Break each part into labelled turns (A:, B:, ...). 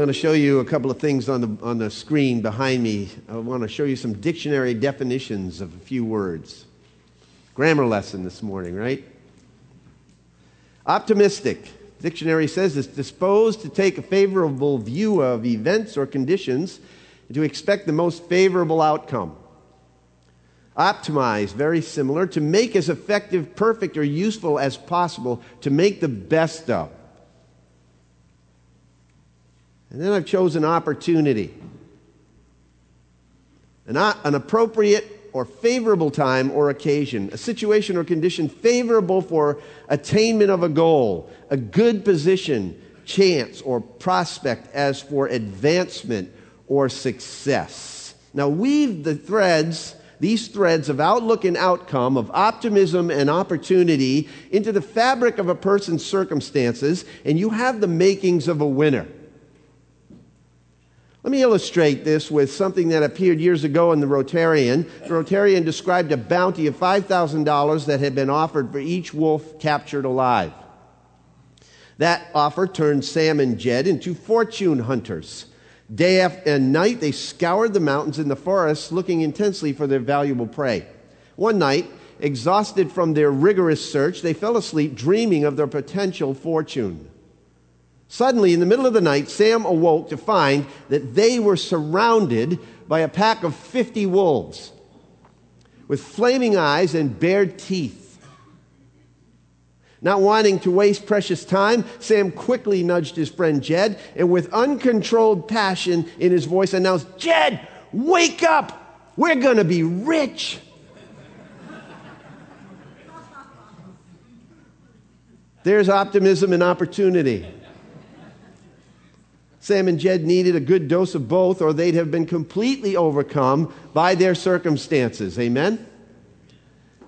A: going to show you a couple of things on the, on the screen behind me. I want to show you some dictionary definitions of a few words. Grammar lesson this morning, right? Optimistic. Dictionary says it's disposed to take a favorable view of events or conditions and to expect the most favorable outcome. Optimize, very similar, to make as effective, perfect, or useful as possible, to make the best of. And then I've chosen opportunity. An, an appropriate or favorable time or occasion, a situation or condition favorable for attainment of a goal, a good position, chance, or prospect as for advancement or success. Now, weave the threads, these threads of outlook and outcome, of optimism and opportunity into the fabric of a person's circumstances, and you have the makings of a winner. Let me illustrate this with something that appeared years ago in the Rotarian. The Rotarian described a bounty of $5,000 that had been offered for each wolf captured alive. That offer turned Sam and Jed into fortune hunters. Day and night, they scoured the mountains and the forests looking intensely for their valuable prey. One night, exhausted from their rigorous search, they fell asleep dreaming of their potential fortune. Suddenly, in the middle of the night, Sam awoke to find that they were surrounded by a pack of 50 wolves with flaming eyes and bared teeth. Not wanting to waste precious time, Sam quickly nudged his friend Jed and, with uncontrolled passion in his voice, announced, Jed, wake up! We're going to be rich! There's optimism and opportunity. Sam and Jed needed a good dose of both, or they'd have been completely overcome by their circumstances. Amen?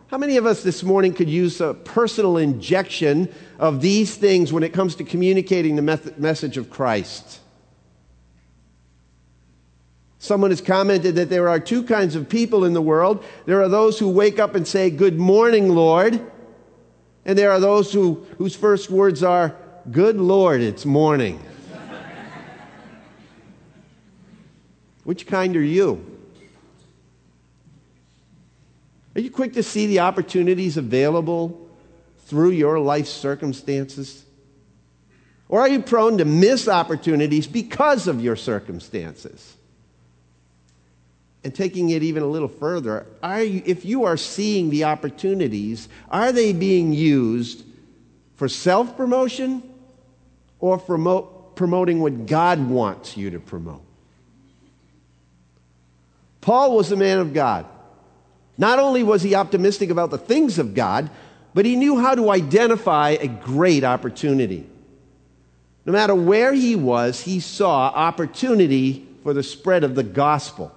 A: How many of us this morning could use a personal injection of these things when it comes to communicating the message of Christ? Someone has commented that there are two kinds of people in the world. There are those who wake up and say, Good morning, Lord. And there are those who, whose first words are, Good Lord, it's morning. Which kind are you? Are you quick to see the opportunities available through your life circumstances? Or are you prone to miss opportunities because of your circumstances? And taking it even a little further, you, if you are seeing the opportunities, are they being used for self promotion or for promoting what God wants you to promote? Paul was a man of God. Not only was he optimistic about the things of God, but he knew how to identify a great opportunity. No matter where he was, he saw opportunity for the spread of the gospel.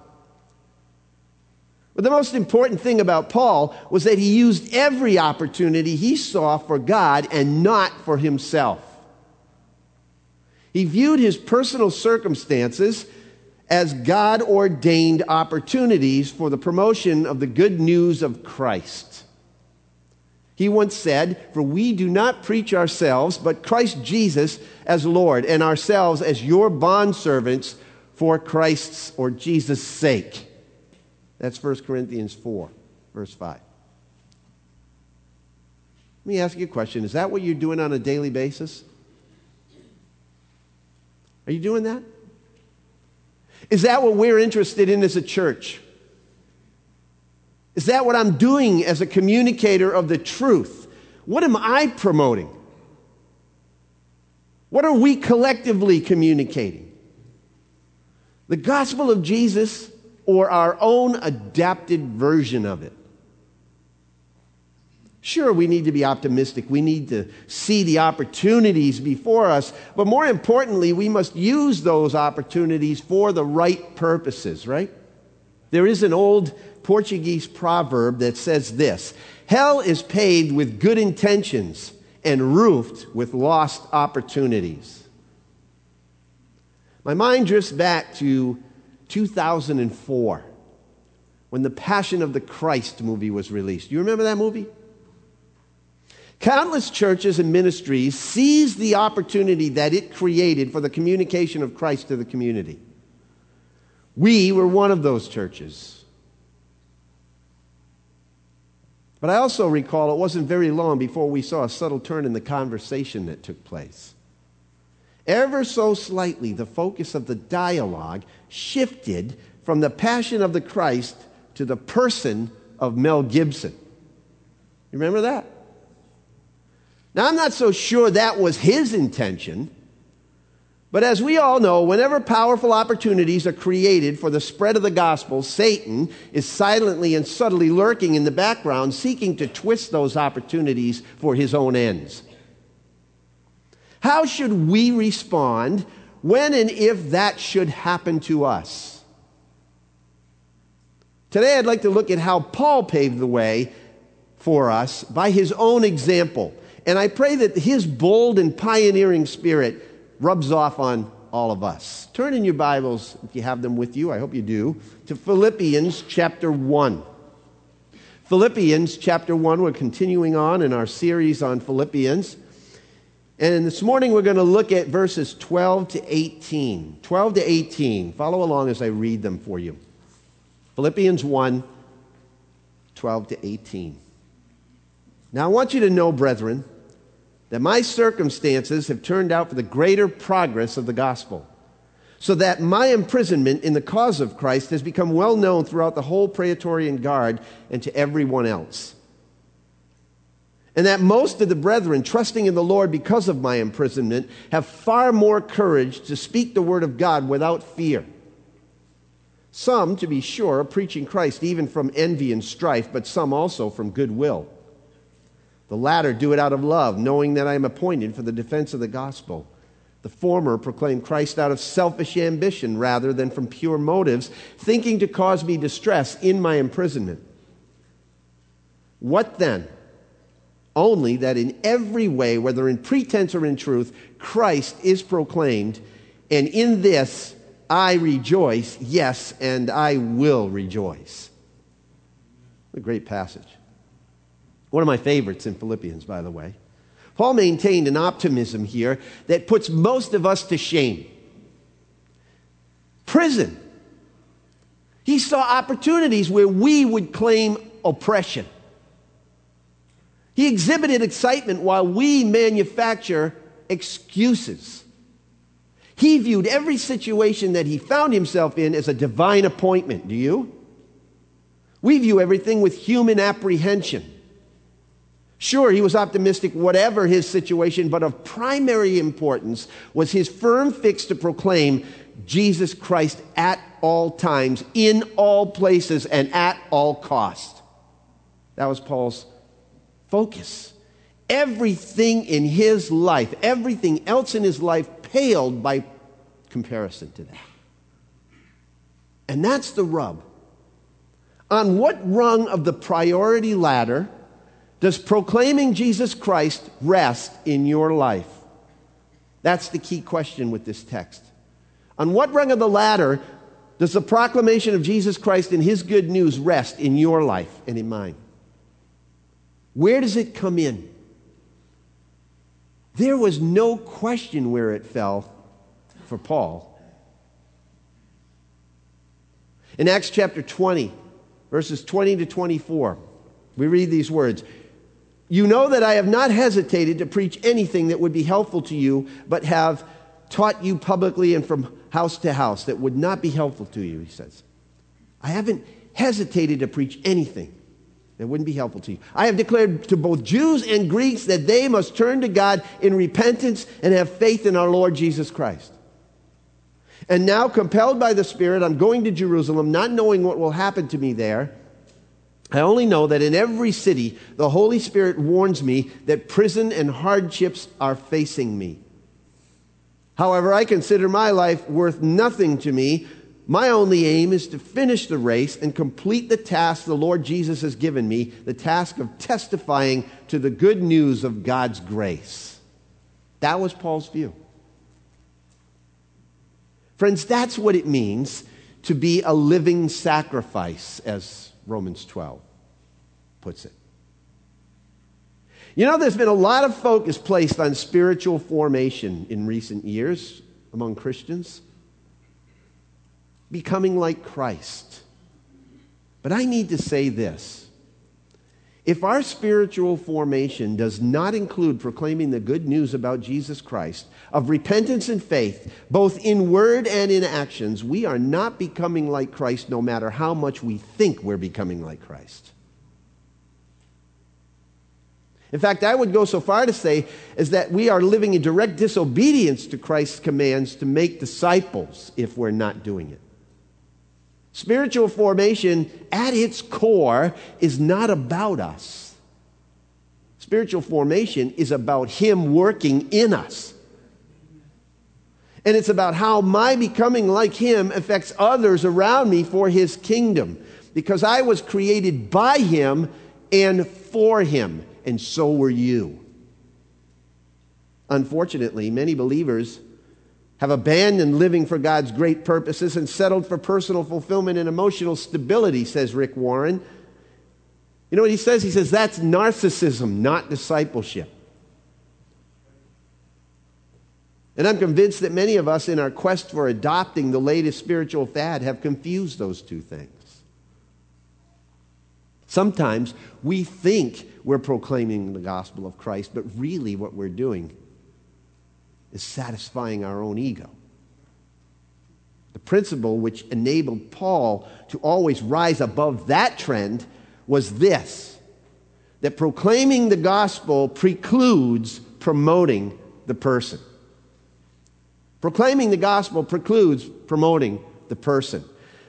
A: But the most important thing about Paul was that he used every opportunity he saw for God and not for himself. He viewed his personal circumstances as God ordained opportunities for the promotion of the good news of Christ. He once said, For we do not preach ourselves, but Christ Jesus as Lord, and ourselves as your bondservants for Christ's or Jesus' sake. That's 1 Corinthians 4, verse 5. Let me ask you a question Is that what you're doing on a daily basis? Are you doing that? Is that what we're interested in as a church? Is that what I'm doing as a communicator of the truth? What am I promoting? What are we collectively communicating? The gospel of Jesus or our own adapted version of it? Sure, we need to be optimistic. We need to see the opportunities before us. But more importantly, we must use those opportunities for the right purposes, right? There is an old Portuguese proverb that says this Hell is paved with good intentions and roofed with lost opportunities. My mind drifts back to 2004 when the Passion of the Christ movie was released. You remember that movie? Countless churches and ministries seized the opportunity that it created for the communication of Christ to the community. We were one of those churches. But I also recall it wasn't very long before we saw a subtle turn in the conversation that took place. Ever so slightly, the focus of the dialogue shifted from the passion of the Christ to the person of Mel Gibson. You remember that? Now, I'm not so sure that was his intention, but as we all know, whenever powerful opportunities are created for the spread of the gospel, Satan is silently and subtly lurking in the background, seeking to twist those opportunities for his own ends. How should we respond when and if that should happen to us? Today, I'd like to look at how Paul paved the way for us by his own example. And I pray that his bold and pioneering spirit rubs off on all of us. Turn in your Bibles, if you have them with you, I hope you do, to Philippians chapter 1. Philippians chapter 1, we're continuing on in our series on Philippians. And this morning we're going to look at verses 12 to 18. 12 to 18. Follow along as I read them for you. Philippians 1, 12 to 18. Now I want you to know, brethren, that my circumstances have turned out for the greater progress of the gospel, so that my imprisonment in the cause of Christ has become well known throughout the whole Praetorian Guard and to everyone else. And that most of the brethren, trusting in the Lord because of my imprisonment, have far more courage to speak the word of God without fear. Some, to be sure, are preaching Christ even from envy and strife, but some also from goodwill. The latter do it out of love, knowing that I am appointed for the defense of the gospel. The former proclaim Christ out of selfish ambition rather than from pure motives, thinking to cause me distress in my imprisonment. What then? Only that in every way, whether in pretense or in truth, Christ is proclaimed, and in this I rejoice, yes, and I will rejoice. A great passage. One of my favorites in Philippians, by the way. Paul maintained an optimism here that puts most of us to shame. Prison. He saw opportunities where we would claim oppression. He exhibited excitement while we manufacture excuses. He viewed every situation that he found himself in as a divine appointment. Do you? We view everything with human apprehension. Sure, he was optimistic, whatever his situation, but of primary importance was his firm fix to proclaim Jesus Christ at all times, in all places, and at all cost. That was Paul's focus. Everything in his life, everything else in his life paled by comparison to that. And that's the rub. On what rung of the priority ladder does proclaiming Jesus Christ rest in your life? That's the key question with this text. On what rung of the ladder does the proclamation of Jesus Christ and his good news rest in your life and in mine? Where does it come in? There was no question where it fell for Paul. In Acts chapter 20, verses 20 to 24, we read these words you know that I have not hesitated to preach anything that would be helpful to you, but have taught you publicly and from house to house that would not be helpful to you, he says. I haven't hesitated to preach anything that wouldn't be helpful to you. I have declared to both Jews and Greeks that they must turn to God in repentance and have faith in our Lord Jesus Christ. And now, compelled by the Spirit, I'm going to Jerusalem, not knowing what will happen to me there I only know that in every city, the Holy Spirit warns me that prison and hardships are facing me. However, I consider my life worth nothing to me. My only aim is to finish the race and complete the task the Lord Jesus has given me the task of testifying to the good news of God's grace. That was Paul's view. Friends, that's what it means to be a living sacrifice, as Romans 12 puts it. You know, there's been a lot of focus placed on spiritual formation in recent years among Christians, becoming like Christ. But I need to say this. If our spiritual formation does not include proclaiming the good news about Jesus Christ, of repentance and faith, both in word and in actions, we are not becoming like Christ no matter how much we think we're becoming like Christ. In fact, I would go so far to say is that we are living in direct disobedience to Christ's commands to make disciples if we're not doing it. Spiritual formation at its core is not about us. Spiritual formation is about Him working in us. And it's about how my becoming like Him affects others around me for His kingdom. Because I was created by Him and for Him and so were you. Unfortunately, many believers have abandoned living for God's great purposes and settled for personal fulfillment and emotional stability, says Rick Warren. You know what he says? He says that's narcissism, not discipleship. And I'm convinced that many of us, in our quest for adopting the latest spiritual fad, have confused those two things. Sometimes we think we're proclaiming the gospel of Christ, but really what we're doing is satisfying our own ego. The principle which enabled Paul to always rise above that trend was this that proclaiming the gospel precludes promoting the person. Proclaiming the gospel precludes promoting the person.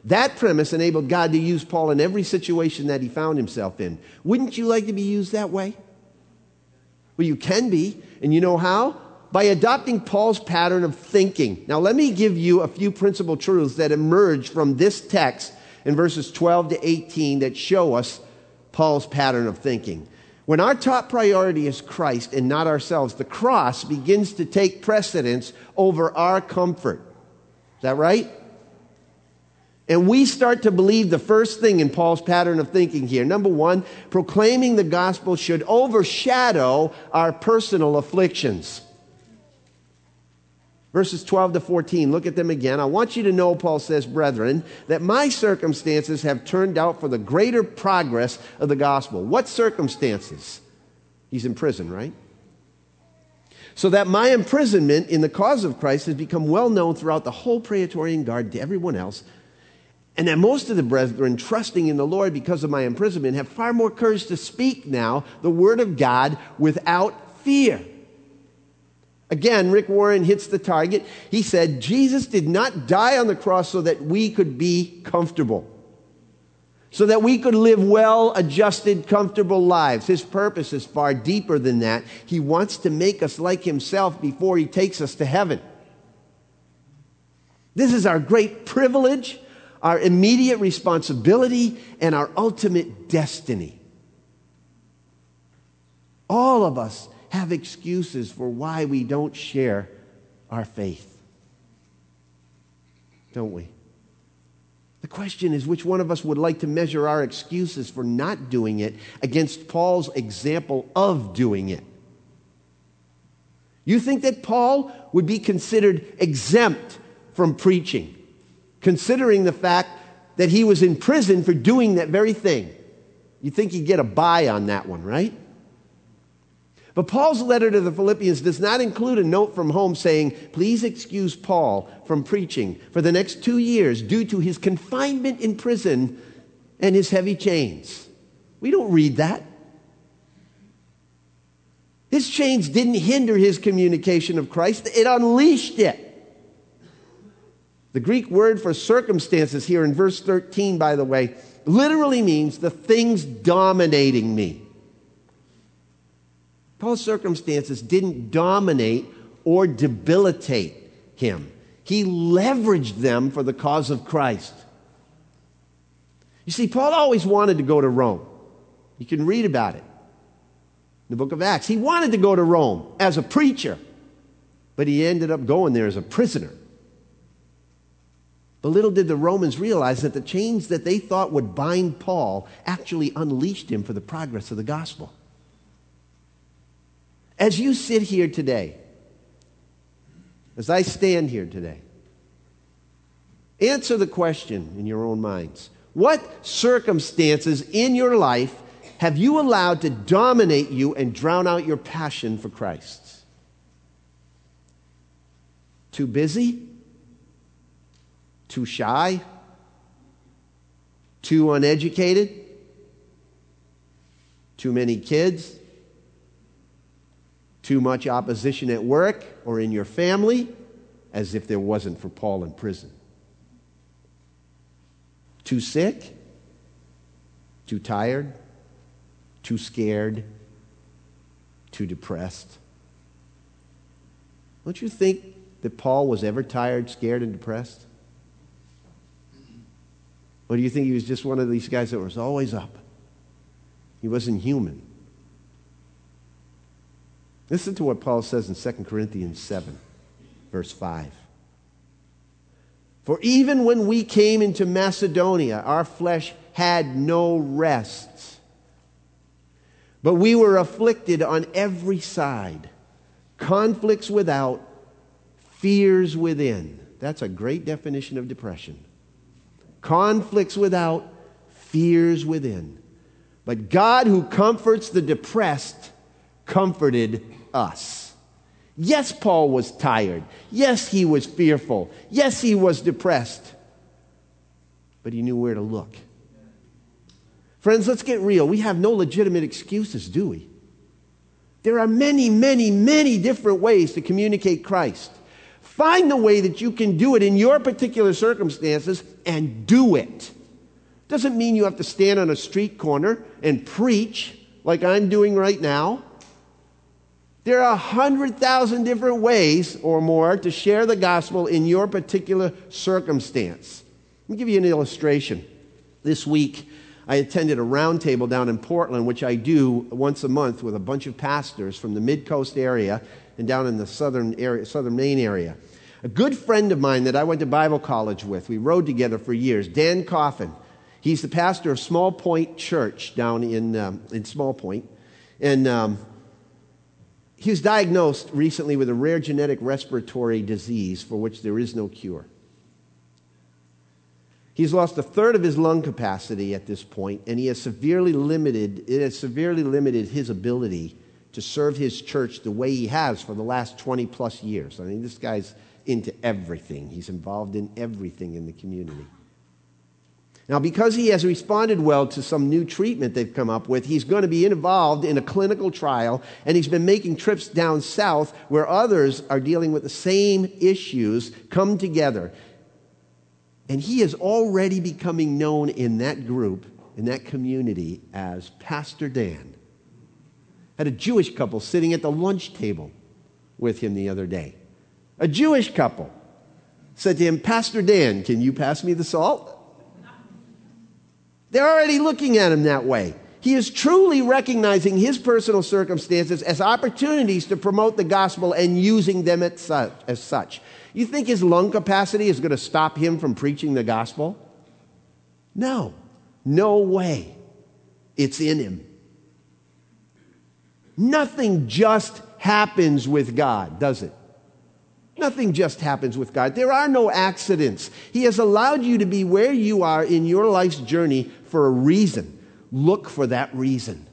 A: That premise enabled God to use Paul in every situation that he found himself in. Wouldn't you like to be used that way? Well, you can be. And you know how? By adopting Paul's pattern of thinking. Now, let me give you a few principal truths that emerge from this text in verses 12 to 18 that show us Paul's pattern of thinking. When our top priority is Christ and not ourselves, the cross begins to take precedence over our comfort. Is that right? And we start to believe the first thing in Paul's pattern of thinking here. Number one, proclaiming the gospel should overshadow our personal afflictions. Verses 12 to 14, look at them again. I want you to know, Paul says, brethren, that my circumstances have turned out for the greater progress of the gospel. What circumstances? He's in prison, right? So that my imprisonment in the cause of Christ has become well known throughout the whole Praetorian Guard to everyone else and that most of the brethren, trusting in the Lord because of my imprisonment, have far more courage to speak now the word of God without fear. Again, Rick Warren hits the target. He said, Jesus did not die on the cross so that we could be comfortable, so that we could live well adjusted, comfortable lives. His purpose is far deeper than that. He wants to make us like Himself before He takes us to heaven. This is our great privilege our immediate responsibility, and our ultimate destiny. All of us have excuses for why we don't share our faith. Don't we? The question is which one of us would like to measure our excuses for not doing it against Paul's example of doing it? You think that Paul would be considered exempt from preaching? considering the fact that he was in prison for doing that very thing. You think he'd get a buy on that one, right? But Paul's letter to the Philippians does not include a note from home saying, Please excuse Paul from preaching for the next two years due to his confinement in prison and his heavy chains. We don't read that. His chains didn't hinder his communication of Christ, it unleashed it. The Greek word for circumstances here in verse 13, by the way, literally means the things dominating me. Paul's circumstances didn't dominate or debilitate him, he leveraged them for the cause of Christ. You see, Paul always wanted to go to Rome. You can read about it in the book of Acts. He wanted to go to Rome as a preacher, but he ended up going there as a prisoner. But little did the Romans realize that the chains that they thought would bind Paul actually unleashed him for the progress of the gospel. As you sit here today, as I stand here today, answer the question in your own minds. What circumstances in your life have you allowed to dominate you and drown out your passion for Christ? Too busy? Too shy? Too uneducated? Too many kids? Too much opposition at work or in your family? As if there wasn't for Paul in prison. Too sick? Too tired? Too scared? Too depressed? Don't you think that Paul was ever tired, scared, and depressed? Or do you think he was just one of these guys that was always up? He wasn't human. Listen to what Paul says in 2 Corinthians 7, verse 5. For even when we came into Macedonia, our flesh had no rest. But we were afflicted on every side, conflicts without, fears within. That's a great definition of depression. Conflicts without, fears within. But God, who comforts the depressed, comforted us. Yes, Paul was tired. Yes, he was fearful. Yes, he was depressed. But he knew where to look. Friends, let's get real. We have no legitimate excuses, do we? There are many, many, many different ways to communicate Christ. Find the way that you can do it in your particular circumstances and do it. Doesn't mean you have to stand on a street corner and preach like I'm doing right now. There are 100,000 different ways or more to share the gospel in your particular circumstance. Let me give you an illustration. This week, I attended a roundtable down in Portland, which I do once a month with a bunch of pastors from the mid coast area and down in the southern, area, southern Maine area. A good friend of mine that I went to Bible college with, we rode together for years, Dan Coffin. He's the pastor of Small Point Church down in, um, in Small Point. And um, he was diagnosed recently with a rare genetic respiratory disease for which there is no cure. He's lost a third of his lung capacity at this point, and he has severely limited, it has severely limited his ability to serve his church the way he has for the last 20 plus years. I mean, this guy's into everything. He's involved in everything in the community. Now, because he has responded well to some new treatment they've come up with, he's going to be involved in a clinical trial, and he's been making trips down south where others are dealing with the same issues come together. And he is already becoming known in that group, in that community, as Pastor Dan. Had a Jewish couple sitting at the lunch table with him the other day. A Jewish couple said to him, Pastor Dan, can you pass me the salt? They're already looking at him that way. He is truly recognizing his personal circumstances as opportunities to promote the gospel and using them as such. You think his lung capacity is going to stop him from preaching the gospel? No, no way. It's in him. Nothing just happens with God, does it? Nothing just happens with God. There are no accidents. He has allowed you to be where you are in your life's journey for a reason. Look for that reason.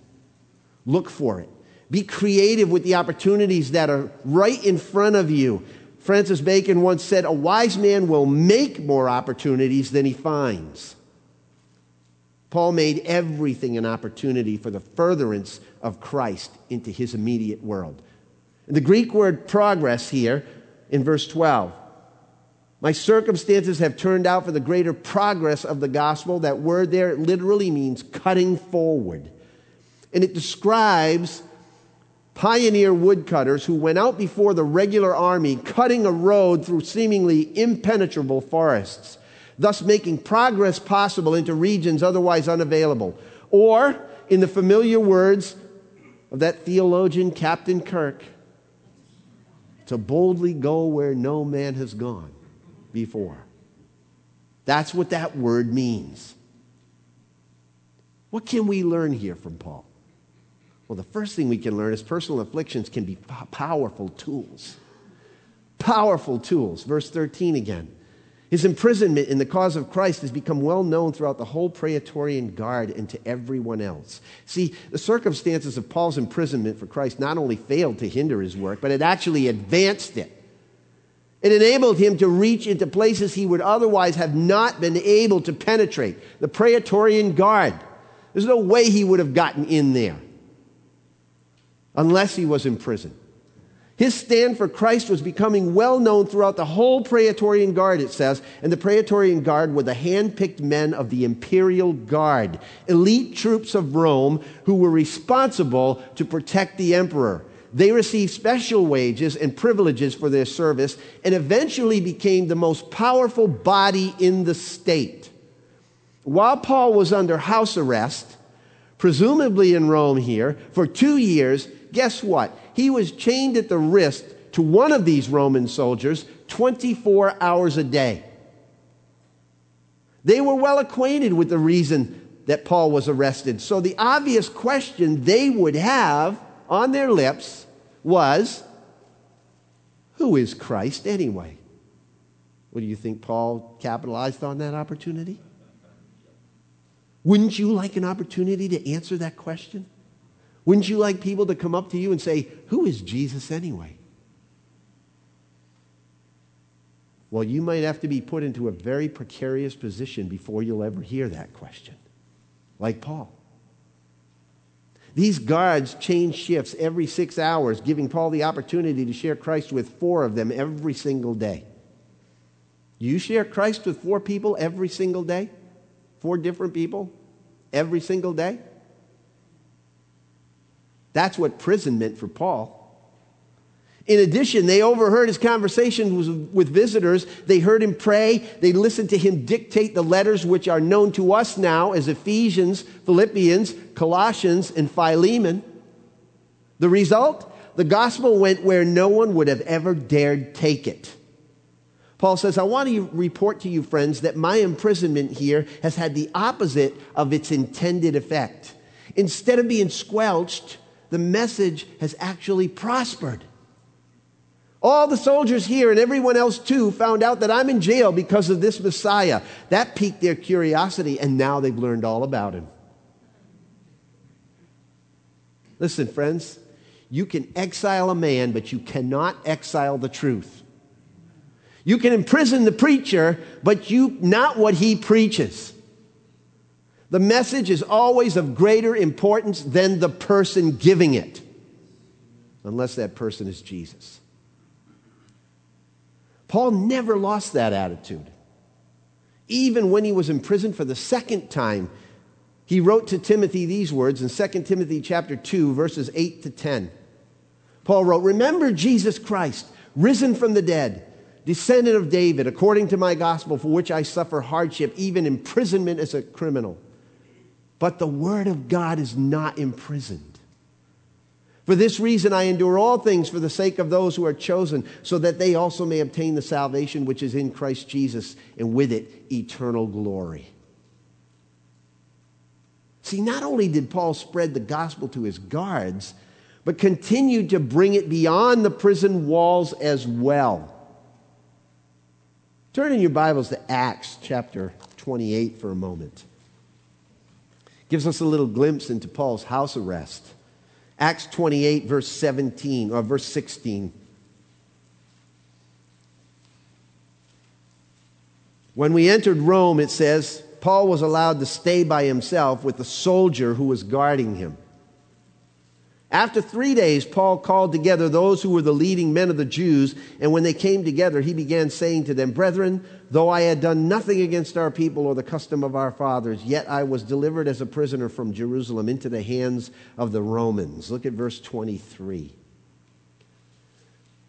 A: Look for it. Be creative with the opportunities that are right in front of you. Francis Bacon once said, A wise man will make more opportunities than he finds. Paul made everything an opportunity for the furtherance of Christ into his immediate world. The Greek word progress here in verse 12. My circumstances have turned out for the greater progress of the gospel. That word there literally means cutting forward. And it describes pioneer woodcutters who went out before the regular army, cutting a road through seemingly impenetrable forests, thus making progress possible into regions otherwise unavailable. Or, in the familiar words of that theologian, Captain Kirk, to boldly go where no man has gone before. That's what that word means. What can we learn here from Paul? Well, the first thing we can learn is personal afflictions can be powerful tools. Powerful tools. Verse 13 again. His imprisonment in the cause of Christ has become well known throughout the whole Praetorian Guard and to everyone else. See, the circumstances of Paul's imprisonment for Christ not only failed to hinder his work, but it actually advanced it. It enabled him to reach into places he would otherwise have not been able to penetrate. The Praetorian Guard. There's no way he would have gotten in there unless he was in prison. His stand for Christ was becoming well known throughout the whole Praetorian Guard, it says. And the Praetorian Guard were the hand picked men of the Imperial Guard, elite troops of Rome who were responsible to protect the emperor. They received special wages and privileges for their service and eventually became the most powerful body in the state. While Paul was under house arrest, presumably in Rome here, for two years, guess what? He was chained at the wrist to one of these Roman soldiers 24 hours a day. They were well acquainted with the reason that Paul was arrested. So the obvious question they would have on their lips was Who is Christ anyway? What do you think Paul capitalized on that opportunity? Wouldn't you like an opportunity to answer that question? Wouldn't you like people to come up to you and say, Who is Jesus anyway? Well, you might have to be put into a very precarious position before you'll ever hear that question, like Paul. These guards change shifts every six hours, giving Paul the opportunity to share Christ with four of them every single day. You share Christ with four people every single day? Four different people every single day? That's what prison meant for Paul. In addition, they overheard his conversations with visitors. They heard him pray. They listened to him dictate the letters which are known to us now as Ephesians, Philippians, Colossians, and Philemon. The result? The gospel went where no one would have ever dared take it. Paul says, I want to report to you, friends, that my imprisonment here has had the opposite of its intended effect. Instead of being squelched, the message has actually prospered. All the soldiers here and everyone else too found out that I'm in jail because of this Messiah. That piqued their curiosity, and now they've learned all about him. Listen, friends, you can exile a man, but you cannot exile the truth. You can imprison the preacher, but you not what he preaches. The message is always of greater importance than the person giving it, unless that person is Jesus. Paul never lost that attitude. Even when he was imprisoned for the second time, he wrote to Timothy these words in 2 Timothy chapter 2 verses 8 to 10. Paul wrote, "Remember Jesus Christ, risen from the dead, descendant of David, according to my gospel for which I suffer hardship, even imprisonment as a criminal." But the word of God is not imprisoned. For this reason, I endure all things for the sake of those who are chosen, so that they also may obtain the salvation which is in Christ Jesus, and with it, eternal glory. See, not only did Paul spread the gospel to his guards, but continued to bring it beyond the prison walls as well. Turn in your Bibles to Acts chapter 28 for a moment gives us a little glimpse into Paul's house arrest. Acts 28, verse 17, or verse 16. When we entered Rome, it says, Paul was allowed to stay by himself with the soldier who was guarding him. After three days, Paul called together those who were the leading men of the Jews, and when they came together, he began saying to them, Brethren, though I had done nothing against our people or the custom of our fathers, yet I was delivered as a prisoner from Jerusalem into the hands of the Romans. Look at verse 23.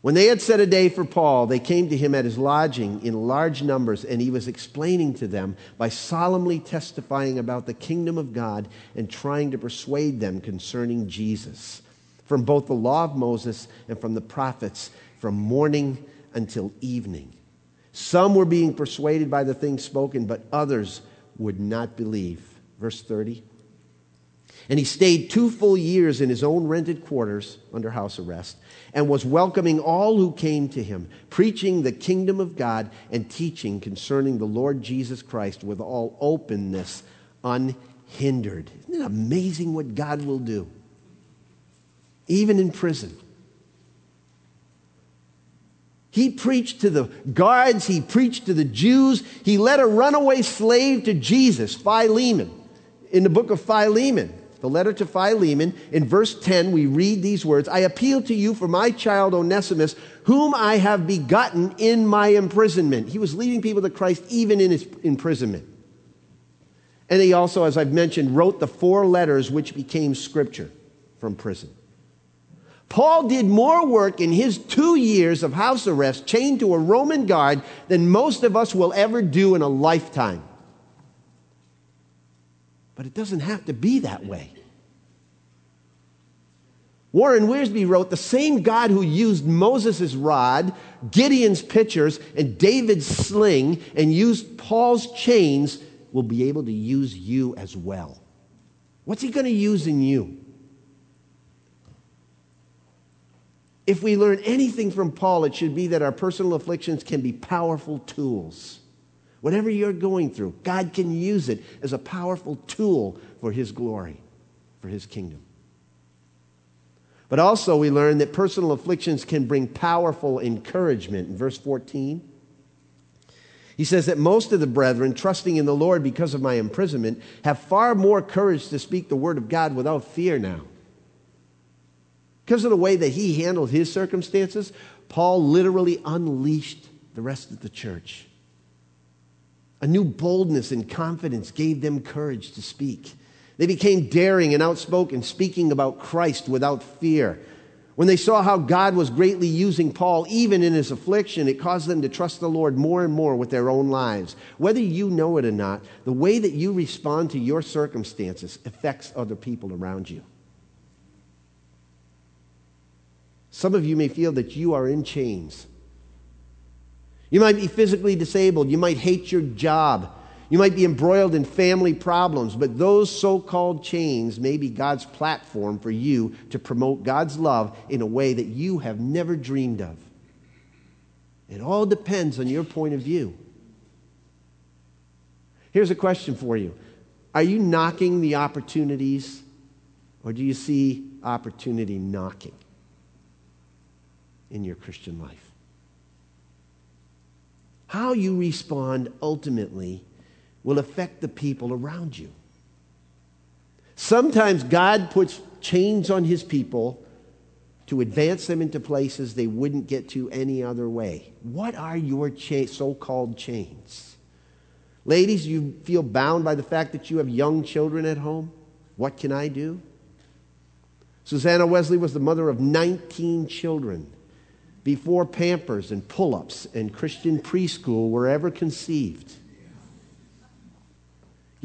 A: When they had set a day for Paul, they came to him at his lodging in large numbers, and he was explaining to them by solemnly testifying about the kingdom of God and trying to persuade them concerning Jesus from both the law of Moses and from the prophets from morning until evening. Some were being persuaded by the things spoken, but others would not believe. Verse 30. And he stayed two full years in his own rented quarters under house arrest and was welcoming all who came to him, preaching the kingdom of God and teaching concerning the Lord Jesus Christ with all openness, unhindered. Isn't it amazing what God will do? Even in prison. He preached to the guards, he preached to the Jews, he led a runaway slave to Jesus, Philemon, in the book of Philemon the letter to Philemon, in verse 10, we read these words I appeal to you for my child Onesimus, whom I have begotten in my imprisonment. He was leading people to Christ even in his imprisonment. And he also, as I've mentioned, wrote the four letters which became scripture from prison. Paul did more work in his two years of house arrest, chained to a Roman guard, than most of us will ever do in a lifetime. But it doesn't have to be that way. Warren Wiersbe wrote the same God who used Moses' rod, Gideon's pitchers, and David's sling, and used Paul's chains will be able to use you as well. What's he going to use in you? If we learn anything from Paul, it should be that our personal afflictions can be powerful tools. Whatever you're going through, God can use it as a powerful tool for His glory, for His kingdom. But also, we learn that personal afflictions can bring powerful encouragement. In verse 14, he says that most of the brethren, trusting in the Lord because of my imprisonment, have far more courage to speak the word of God without fear now. Because of the way that he handled his circumstances, Paul literally unleashed the rest of the church. A new boldness and confidence gave them courage to speak. They became daring and outspoken, speaking about Christ without fear. When they saw how God was greatly using Paul, even in his affliction, it caused them to trust the Lord more and more with their own lives. Whether you know it or not, the way that you respond to your circumstances affects other people around you. Some of you may feel that you are in chains. You might be physically disabled. You might hate your job. You might be embroiled in family problems, but those so called chains may be God's platform for you to promote God's love in a way that you have never dreamed of. It all depends on your point of view. Here's a question for you Are you knocking the opportunities, or do you see opportunity knocking in your Christian life? How you respond ultimately will affect the people around you. Sometimes God puts chains on his people to advance them into places they wouldn't get to any other way. What are your cha- so called chains? Ladies, you feel bound by the fact that you have young children at home? What can I do? Susanna Wesley was the mother of 19 children before Pampers and pull ups and Christian preschool were ever conceived.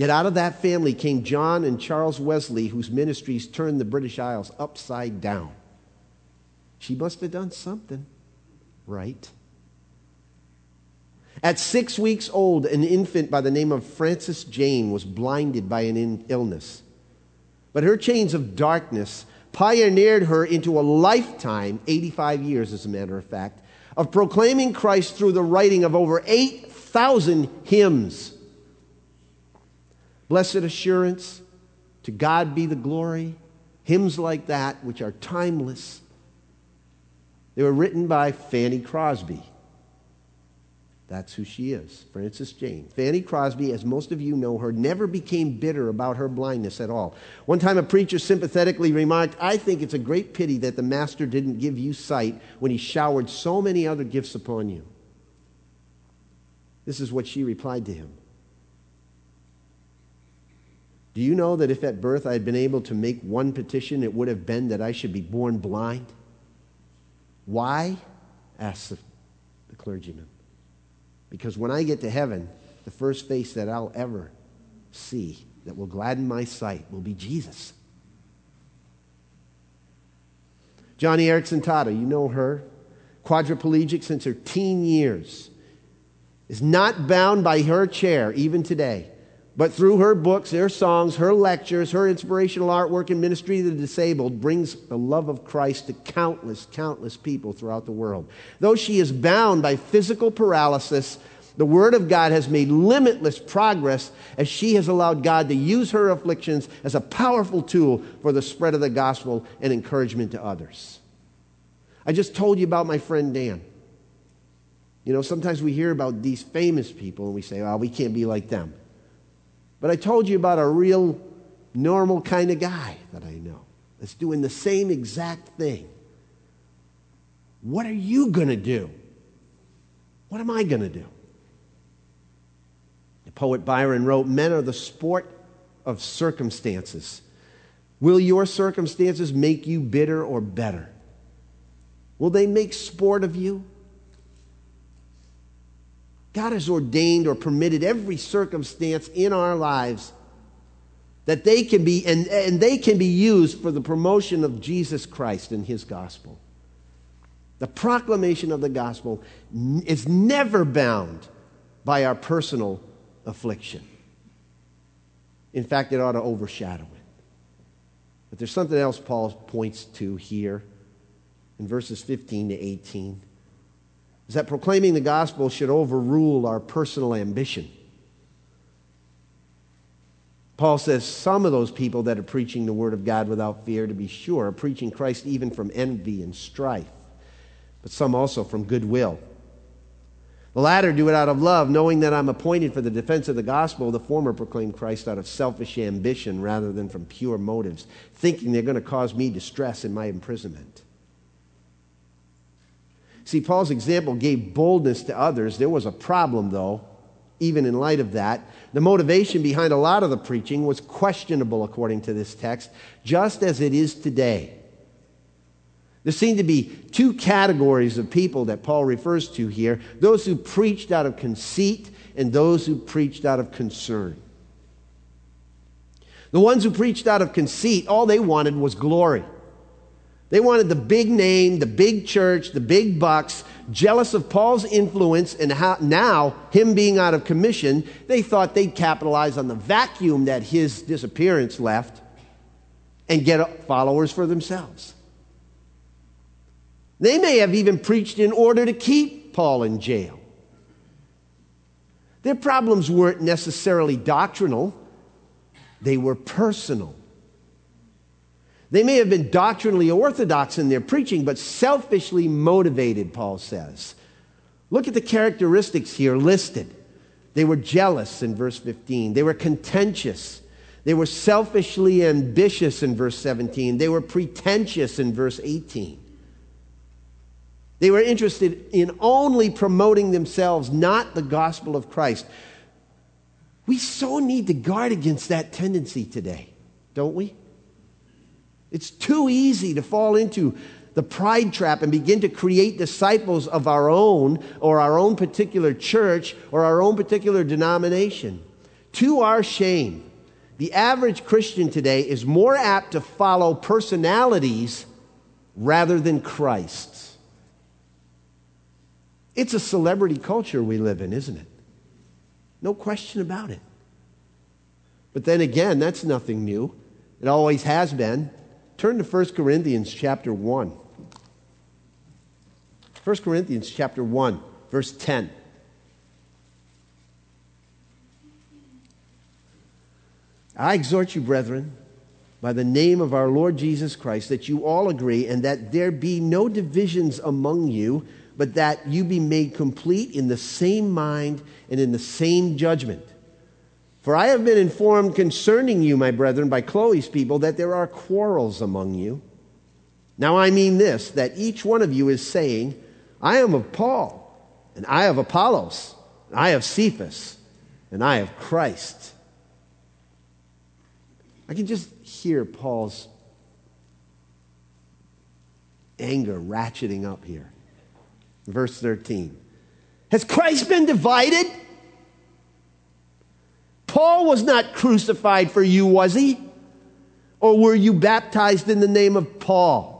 A: Yet out of that family came John and Charles Wesley, whose ministries turned the British Isles upside down. She must have done something right. At six weeks old, an infant by the name of Frances Jane was blinded by an illness. But her chains of darkness pioneered her into a lifetime, 85 years as a matter of fact, of proclaiming Christ through the writing of over 8,000 hymns Blessed assurance, to God be the glory, hymns like that, which are timeless. They were written by Fanny Crosby. That's who she is, Frances Jane. Fanny Crosby, as most of you know her, never became bitter about her blindness at all. One time, a preacher sympathetically remarked, I think it's a great pity that the Master didn't give you sight when he showered so many other gifts upon you. This is what she replied to him do you know that if at birth I had been able to make one petition, it would have been that I should be born blind? Why? asked the, the clergyman. Because when I get to heaven, the first face that I'll ever see that will gladden my sight will be Jesus. Joni Eareckson Tada, you know her, quadriplegic since her teen years, is not bound by her chair even today But through her books, her songs, her lectures, her inspirational artwork and ministry to the disabled brings the love of Christ to countless, countless people throughout the world. Though she is bound by physical paralysis, the Word of God has made limitless progress as she has allowed God to use her afflictions as a powerful tool for the spread of the gospel and encouragement to others. I just told you about my friend Dan. You know, sometimes we hear about these famous people and we say, well, we can't be like them. But I told you about a real normal kind of guy that I know that's doing the same exact thing. What are you going to do? What am I going to do? The poet Byron wrote Men are the sport of circumstances. Will your circumstances make you bitter or better? Will they make sport of you? God has ordained or permitted every circumstance in our lives that they can be and, and they can be used for the promotion of Jesus Christ and his gospel. The proclamation of the gospel is never bound by our personal affliction. In fact, it ought to overshadow it. But there's something else Paul points to here in verses 15 to 18 is that proclaiming the gospel should overrule our personal ambition. Paul says some of those people that are preaching the word of God without fear, to be sure, are preaching Christ even from envy and strife, but some also from goodwill. The latter do it out of love, knowing that I'm appointed for the defense of the gospel. The former proclaim Christ out of selfish ambition rather than from pure motives, thinking they're going to cause me distress in my imprisonment. See, Paul's example gave boldness to others. There was a problem, though, even in light of that. The motivation behind a lot of the preaching was questionable, according to this text, just as it is today. There seem to be two categories of people that Paul refers to here those who preached out of conceit and those who preached out of concern. The ones who preached out of conceit, all they wanted was glory. They wanted the big name, the big church, the big bucks. Jealous of Paul's influence and how, now him being out of commission, they thought they'd capitalize on the vacuum that his disappearance left and get followers for themselves. They may have even preached in order to keep Paul in jail. Their problems weren't necessarily doctrinal, they were personal. They may have been doctrinally orthodox in their preaching, but selfishly motivated, Paul says. Look at the characteristics here listed. They were jealous in verse 15. They were contentious. They were selfishly ambitious in verse 17. They were pretentious in verse 18. They were interested in only promoting themselves, not the gospel of Christ. We so need to guard against that tendency today, don't we? It's too easy to fall into the pride trap and begin to create disciples of our own or our own particular church or our own particular denomination. To our shame, the average Christian today is more apt to follow personalities rather than Christ. It's a celebrity culture we live in, isn't it? No question about it. But then again, that's nothing new. It always has been. Turn to 1 Corinthians chapter 1. 1 Corinthians chapter 1, verse 10. I exhort you, brethren, by the name of our Lord Jesus Christ, that you all agree and that there be no divisions among you, but that you be made complete in the same mind and in the same judgment. For I have been informed concerning you, my brethren, by Chloe's people, that there are quarrels among you. Now I mean this, that each one of you is saying, I am of Paul, and I of Apollos, and I of Cephas, and I of Christ. I can just hear Paul's anger ratcheting up here. Verse 13. Has Christ been divided? Paul was not crucified for you, was he? Or were you baptized in the name of Paul?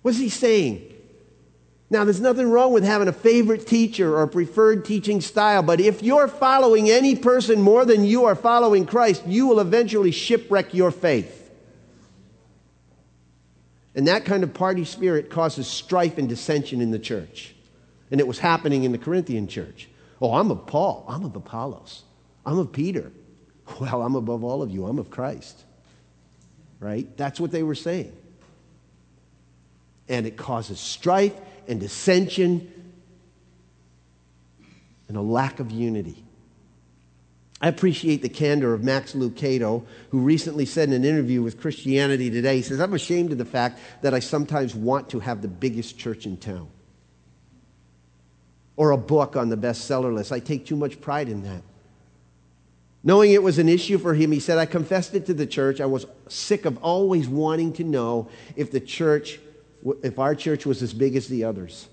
A: What's he saying? Now, there's nothing wrong with having a favorite teacher or preferred teaching style, but if you're following any person more than you are following Christ, you will eventually shipwreck your faith. And that kind of party spirit causes strife and dissension in the church. And it was happening in the Corinthian church. Oh, I'm of Paul. I'm of Apollos. I'm of Peter. Well, I'm above all of you. I'm of Christ. Right? That's what they were saying. And it causes strife and dissension and a lack of unity. I appreciate the candor of Max Lucado, who recently said in an interview with Christianity Today, he says, I'm ashamed of the fact that I sometimes want to have the biggest church in town. Or a book on the bestseller list. I take too much pride in that. Knowing it was an issue for him, he said, I confessed it to the church. I was sick of always wanting to know if the church if our church was as big as the others.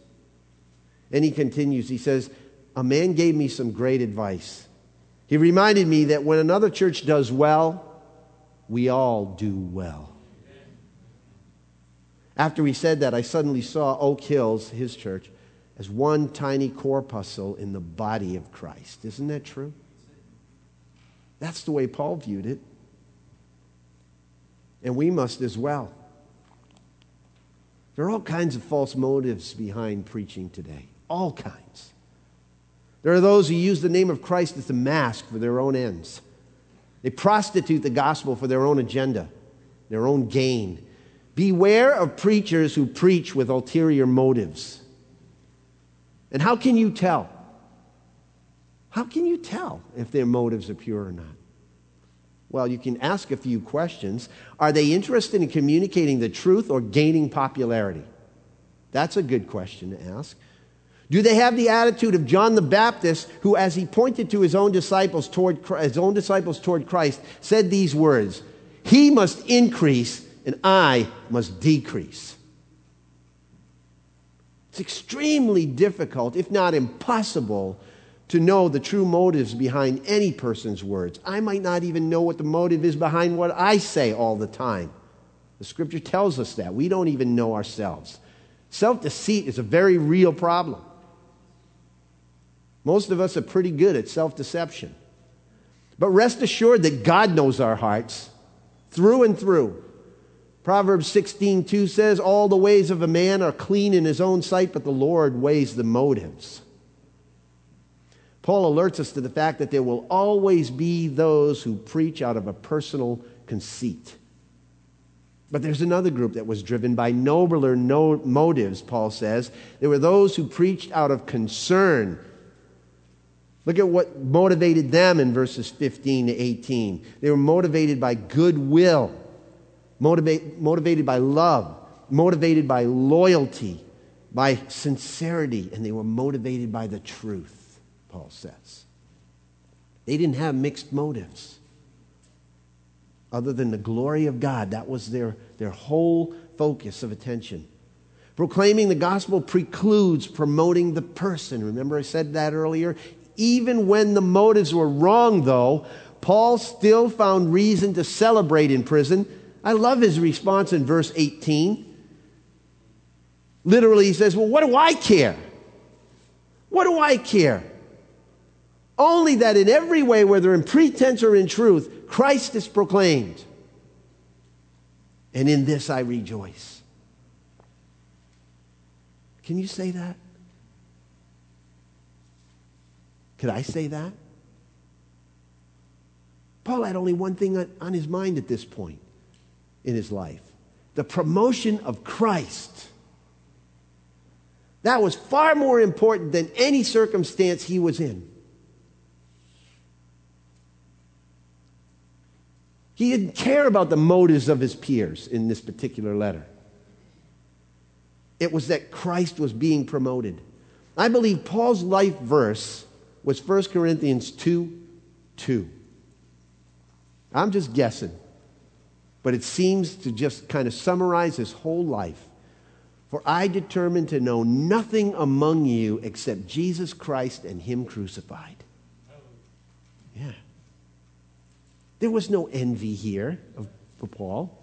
A: And he continues, he says, A man gave me some great advice. He reminded me that when another church does well, we all do well. After he said that, I suddenly saw Oak Hills, his church, as one tiny corpuscle in the body of Christ. Isn't that true? That's the way Paul viewed it. And we must as well. There are all kinds of false motives behind preaching today. All kinds. There are those who use the name of Christ as a mask for their own ends. They prostitute the gospel for their own agenda, their own gain. Beware of preachers who preach with ulterior motives. And how can you tell? How can you tell if their motives are pure or not? Well, you can ask a few questions. Are they interested in communicating the truth or gaining popularity? That's a good question to ask. Do they have the attitude of John the Baptist, who, as he pointed to his own disciples toward his own disciples toward Christ, said these words: "He must increase, and I must decrease." It's extremely difficult, if not impossible, to know the true motives behind any person's words. I might not even know what the motive is behind what I say all the time. The scripture tells us that. We don't even know ourselves. Self deceit is a very real problem. Most of us are pretty good at self deception. But rest assured that God knows our hearts through and through. Proverbs 16:2 says all the ways of a man are clean in his own sight but the Lord weighs the motives. Paul alerts us to the fact that there will always be those who preach out of a personal conceit. But there's another group that was driven by nobler no motives, Paul says. There were those who preached out of concern. Look at what motivated them in verses 15 to 18. They were motivated by goodwill, motivate, motivated by love, motivated by loyalty, by sincerity, and they were motivated by the truth. Paul says. They didn't have mixed motives. Other than the glory of God, that was their, their whole focus of attention. Proclaiming the gospel precludes promoting the person. Remember, I said that earlier? Even when the motives were wrong, though, Paul still found reason to celebrate in prison. I love his response in verse 18. Literally, he says, Well, what do I care? What do I care? Only that in every way, whether in pretense or in truth, Christ is proclaimed. And in this I rejoice. Can you say that? Could I say that? Paul had only one thing on his mind at this point in his life the promotion of Christ. That was far more important than any circumstance he was in. He didn't care about the motives of his peers in this particular letter. It was that Christ was being promoted. I believe Paul's life verse was 1 Corinthians 2 2. I'm just guessing, but it seems to just kind of summarize his whole life. For I determined to know nothing among you except Jesus Christ and Him crucified. Yeah. There was no envy here of, for Paul.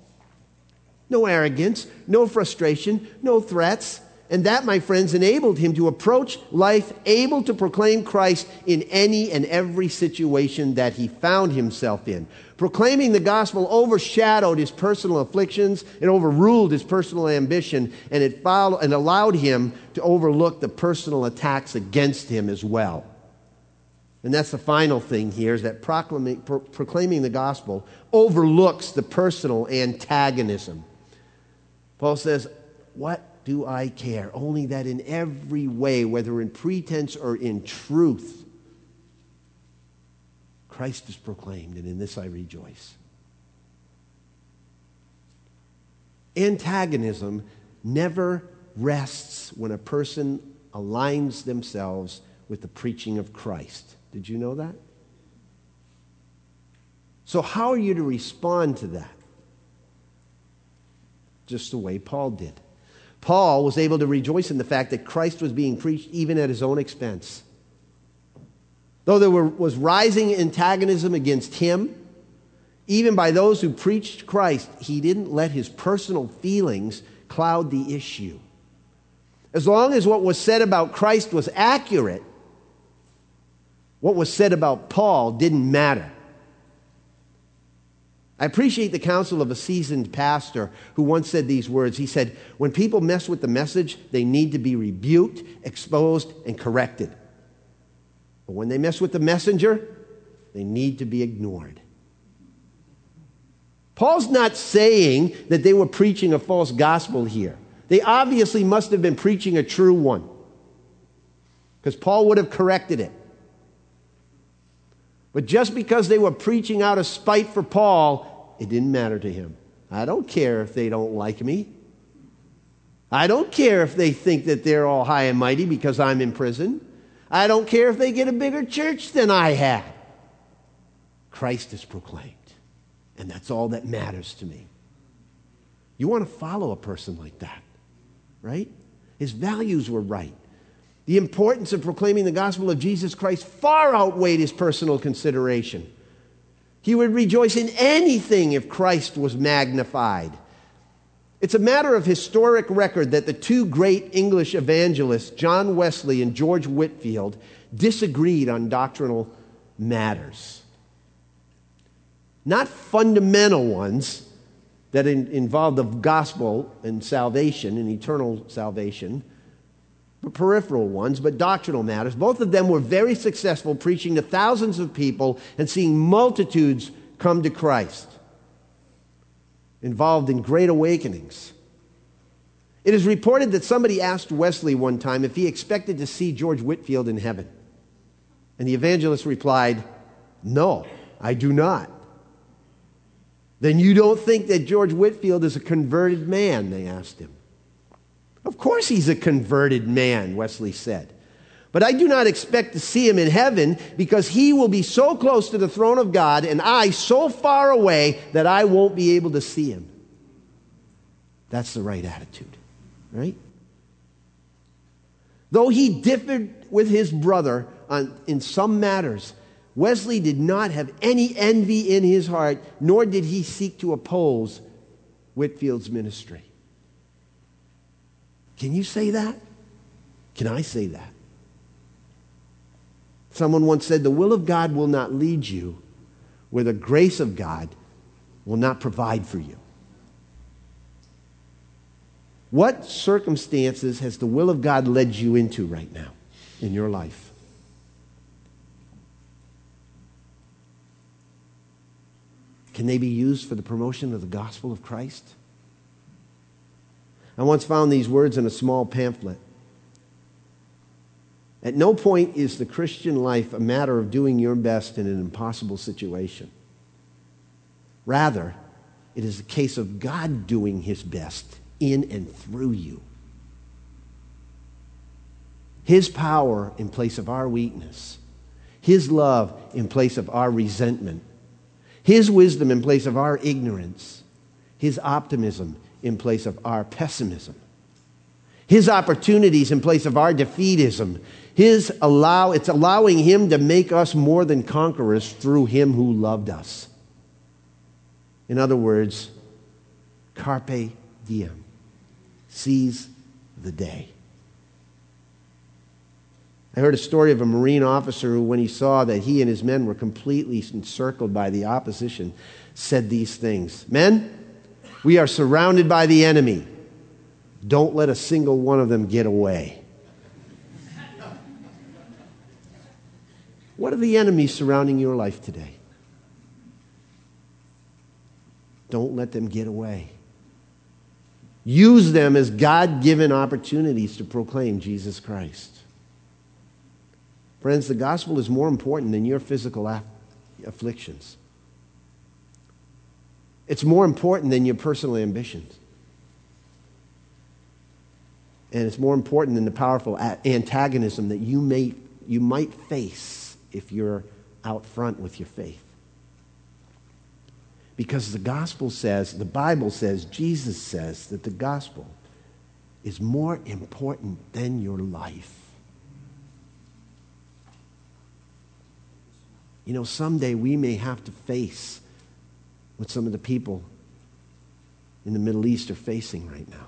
A: No arrogance, no frustration, no threats. And that, my friends, enabled him to approach life able to proclaim Christ in any and every situation that he found himself in. Proclaiming the gospel overshadowed his personal afflictions, it overruled his personal ambition, and it followed, and allowed him to overlook the personal attacks against him as well. And that's the final thing here is that proclaiming, pro- proclaiming the gospel overlooks the personal antagonism. Paul says, What do I care? Only that in every way, whether in pretense or in truth, Christ is proclaimed, and in this I rejoice. Antagonism never rests when a person aligns themselves with the preaching of Christ. Did you know that? So, how are you to respond to that? Just the way Paul did. Paul was able to rejoice in the fact that Christ was being preached even at his own expense. Though there were, was rising antagonism against him, even by those who preached Christ, he didn't let his personal feelings cloud the issue. As long as what was said about Christ was accurate, what was said about Paul didn't matter. I appreciate the counsel of a seasoned pastor who once said these words. He said, When people mess with the message, they need to be rebuked, exposed, and corrected. But when they mess with the messenger, they need to be ignored. Paul's not saying that they were preaching a false gospel here. They obviously must have been preaching a true one because Paul would have corrected it. But just because they were preaching out of spite for Paul, it didn't matter to him. I don't care if they don't like me. I don't care if they think that they're all high and mighty because I'm in prison. I don't care if they get a bigger church than I have. Christ is proclaimed, and that's all that matters to me. You want to follow a person like that, right? His values were right. The importance of proclaiming the gospel of Jesus Christ far outweighed his personal consideration. He would rejoice in anything if Christ was magnified. It's a matter of historic record that the two great English evangelists, John Wesley and George Whitefield, disagreed on doctrinal matters. Not fundamental ones that in, involved the gospel and salvation and eternal salvation, peripheral ones, but doctrinal matters. Both of them were very successful preaching to thousands of people and seeing multitudes come to Christ, involved in great awakenings. It is reported that somebody asked Wesley one time if he expected to see George Whitefield in heaven. And the evangelist replied, No, I do not. Then you don't think that George Whitefield is a converted man? They asked him. Of course, he's a converted man, Wesley said. But I do not expect to see him in heaven because he will be so close to the throne of God and I so far away that I won't be able to see him. That's the right attitude, right? Though he differed with his brother on, in some matters, Wesley did not have any envy in his heart, nor did he seek to oppose Whitefield's ministry. Can you say that? Can I say that? Someone once said, The will of God will not lead you where the grace of God will not provide for you. What circumstances has the will of God led you into right now in your life? Can they be used for the promotion of the gospel of Christ? I once found these words in a small pamphlet. At no point is the Christian life a matter of doing your best in an impossible situation. Rather, it is a case of God doing his best in and through you. His power in place of our weakness, His love in place of our resentment, His wisdom in place of our ignorance, His optimism in place of our pessimism. His opportunities in place of our defeatism. His allow, it's allowing him to make us more than conquerors through him who loved us. In other words, carpe diem. Seize the day. I heard a story of a Marine officer who, when he saw that he and his men were completely encircled by the opposition, said these things Men, we are surrounded by the enemy. Don't let a single one of them get away. What are the enemies surrounding your life today? Don't let them get away. Use them as God given opportunities to proclaim Jesus Christ. Friends, the gospel is more important than your physical afflictions. It's more important than your personal ambitions. And it's more important than the powerful antagonism that you, may, you might face if you're out front with your faith. Because the gospel says, the Bible says, Jesus says that the gospel is more important than your life. You know, someday we may have to face what some of the people in the Middle East are facing right now.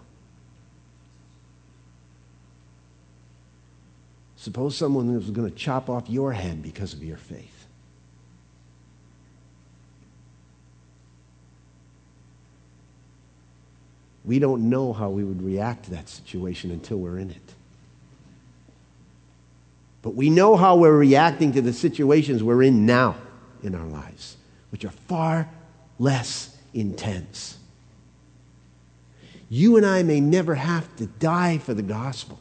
A: Suppose someone was going to chop off your head because of your faith. We don't know how we would react to that situation until we're in it. But we know how we're reacting to the situations we're in now in our lives, which are far less intense. You and I may never have to die for the gospel.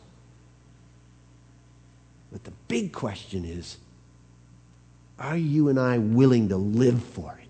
A: But the big question is are you and I willing to live for it?